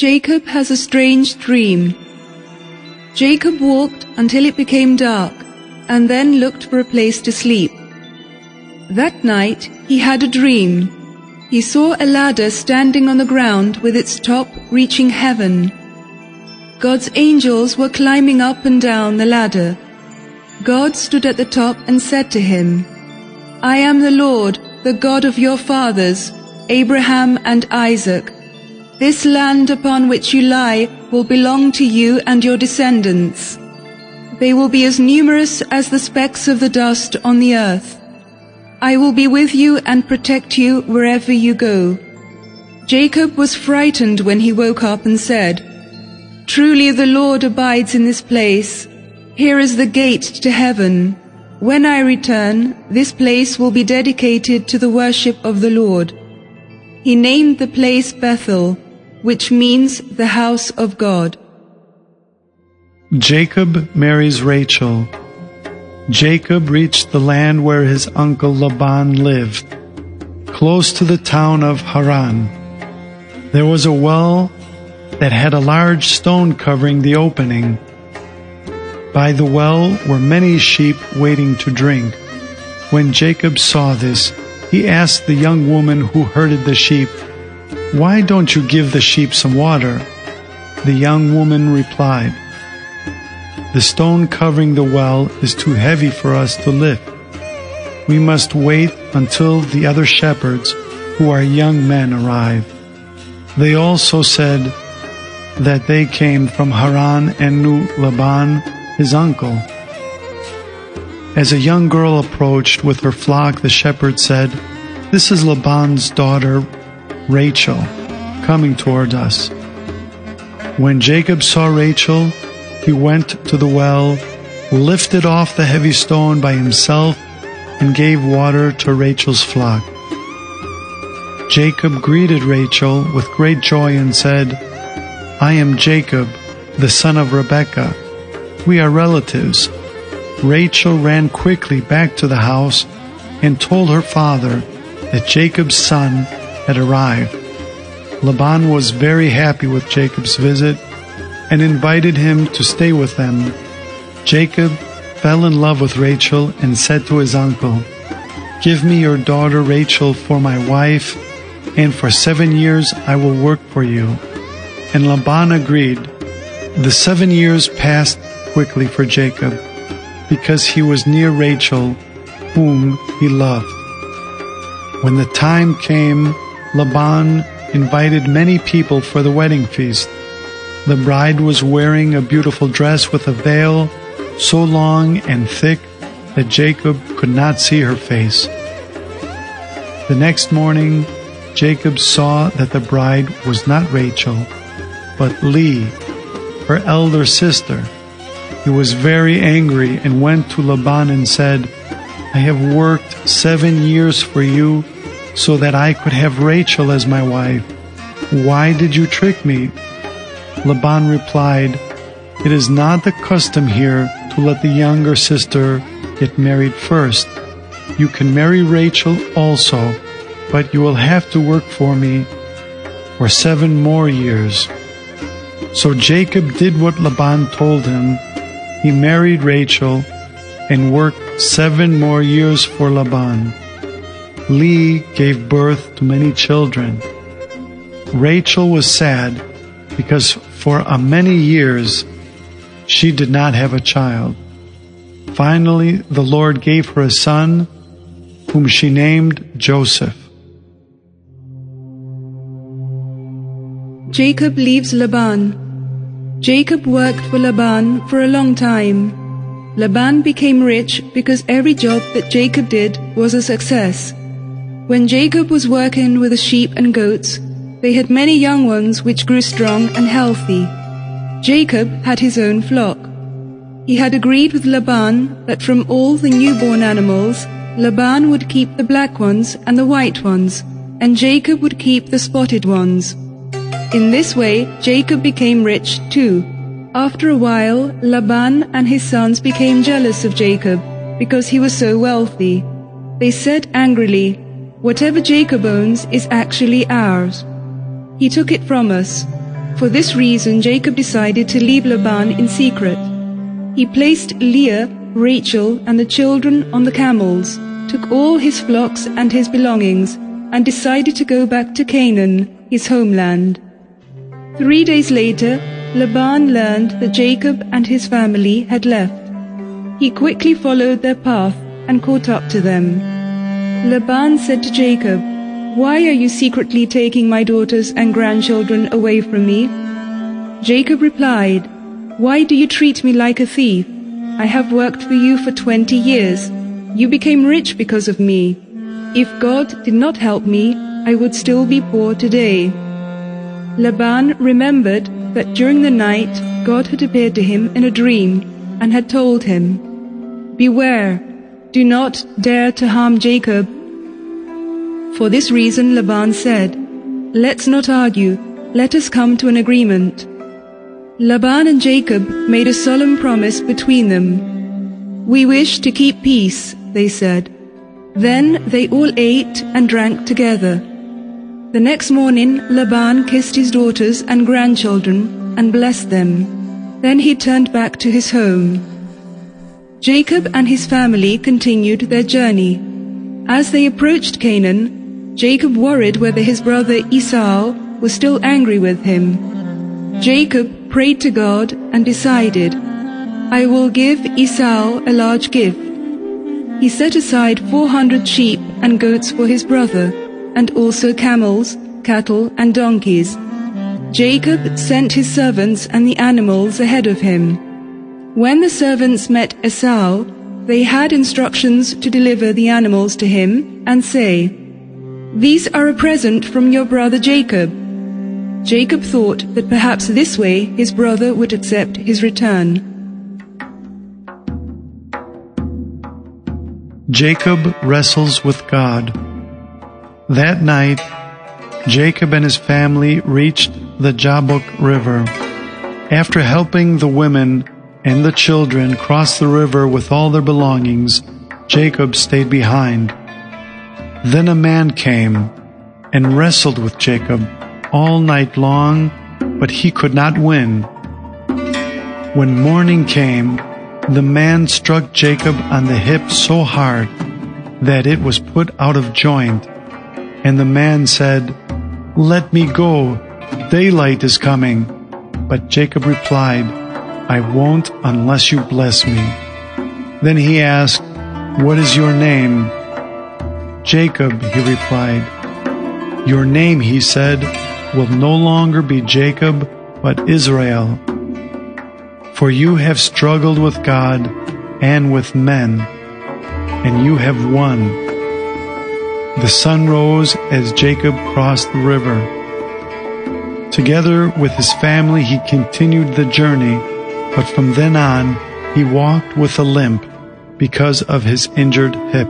Jacob has a strange dream. Jacob walked until it became dark and then looked for a place to sleep. That night he had a dream. He saw a ladder standing on the ground with its top reaching heaven. God's angels were climbing up and down the ladder. God stood at the top and said to him, I am the Lord, the God of your fathers, Abraham and Isaac. This land upon which you lie will belong to you and your descendants. They will be as numerous as the specks of the dust on the earth. I will be with you and protect you wherever you go. Jacob was frightened when he woke up and said, Truly the Lord abides in this place. Here is the gate to heaven. When I return, this place will be dedicated to the worship of the Lord. He named the place Bethel, which means the house of God. Jacob marries Rachel. Jacob reached the land where his uncle Laban lived, close to the town of Haran. There was a well that had a large stone covering the opening. By the well were many sheep waiting to drink. When Jacob saw this, he asked the young woman who herded the sheep, why don't you give the sheep some water? The young woman replied, The stone covering the well is too heavy for us to lift. We must wait until the other shepherds, who are young men, arrive. They also said that they came from Haran and knew Laban, his uncle. As a young girl approached with her flock, the shepherd said, This is Laban's daughter, Rachel coming toward us. When Jacob saw Rachel, he went to the well, lifted off the heavy stone by himself, and gave water to Rachel's flock. Jacob greeted Rachel with great joy and said, I am Jacob, the son of Rebekah. We are relatives. Rachel ran quickly back to the house and told her father that Jacob's son had arrived. Laban was very happy with Jacob's visit and invited him to stay with them. Jacob fell in love with Rachel and said to his uncle, Give me your daughter Rachel for my wife, and for seven years I will work for you. And Laban agreed. The seven years passed quickly for Jacob, because he was near Rachel, whom he loved. When the time came, Laban invited many people for the wedding feast. The bride was wearing a beautiful dress with a veil so long and thick that Jacob could not see her face. The next morning, Jacob saw that the bride was not Rachel, but Leah, her elder sister. He was very angry and went to Laban and said, I have worked seven years for you so that I could have Rachel as my wife. Why did you trick me? Laban replied, It is not the custom here to let the younger sister get married first. You can marry Rachel also, but you will have to work for me for seven more years. So Jacob did what Laban told him. He married Rachel and worked seven more years for Laban. Leah gave birth to many children. Rachel was sad because for many years she did not have a child. Finally, the Lord gave her a son whom she named Joseph. Jacob leaves Laban. Jacob worked for Laban for a long time. Laban became rich because every job that Jacob did was a success. When Jacob was working with the sheep and goats, they had many young ones which grew strong and healthy. Jacob had his own flock. He had agreed with Laban that from all the newborn animals, Laban would keep the black ones and the white ones, and Jacob would keep the spotted ones. In this way, Jacob became rich too. After a while, Laban and his sons became jealous of Jacob because he was so wealthy. They said angrily, Whatever Jacob owns is actually ours. He took it from us. For this reason, Jacob decided to leave Laban in secret. He placed Leah, Rachel, and the children on the camels, took all his flocks and his belongings, and decided to go back to Canaan, his homeland. Three days later, Laban learned that Jacob and his family had left. He quickly followed their path and caught up to them. Laban said to Jacob, Why are you secretly taking my daughters and grandchildren away from me? Jacob replied, Why do you treat me like a thief? I have worked for you for twenty years. You became rich because of me. If God did not help me, I would still be poor today. Laban remembered that during the night God had appeared to him in a dream and had told him, Beware, do not dare to harm Jacob. For this reason Laban said, Let's not argue, let us come to an agreement. Laban and Jacob made a solemn promise between them. We wish to keep peace, they said. Then they all ate and drank together. The next morning, Laban kissed his daughters and grandchildren and blessed them. Then he turned back to his home. Jacob and his family continued their journey. As they approached Canaan, Jacob worried whether his brother Esau was still angry with him. Jacob prayed to God and decided, I will give Esau a large gift. He set aside 400 sheep and goats for his brother and also camels, cattle, and donkeys. Jacob sent his servants and the animals ahead of him. When the servants met Esau, they had instructions to deliver the animals to him and say, These are a present from your brother Jacob. Jacob thought that perhaps this way his brother would accept his return. Jacob wrestles with God. That night, Jacob and his family reached the Jabbok River. After helping the women and the children crossed the river with all their belongings, Jacob stayed behind. Then a man came and wrestled with Jacob all night long, but he could not win. When morning came, the man struck Jacob on the hip so hard that it was put out of joint. And the man said, Let me go, daylight is coming. But Jacob replied, I won't unless you bless me. Then he asked, What is your name? Jacob, he replied. Your name, he said, will no longer be Jacob, but Israel. For you have struggled with God and with men, and you have won. The sun rose as Jacob crossed the river. Together with his family, he continued the journey, but from then on, he walked with a limp because of his injured hip.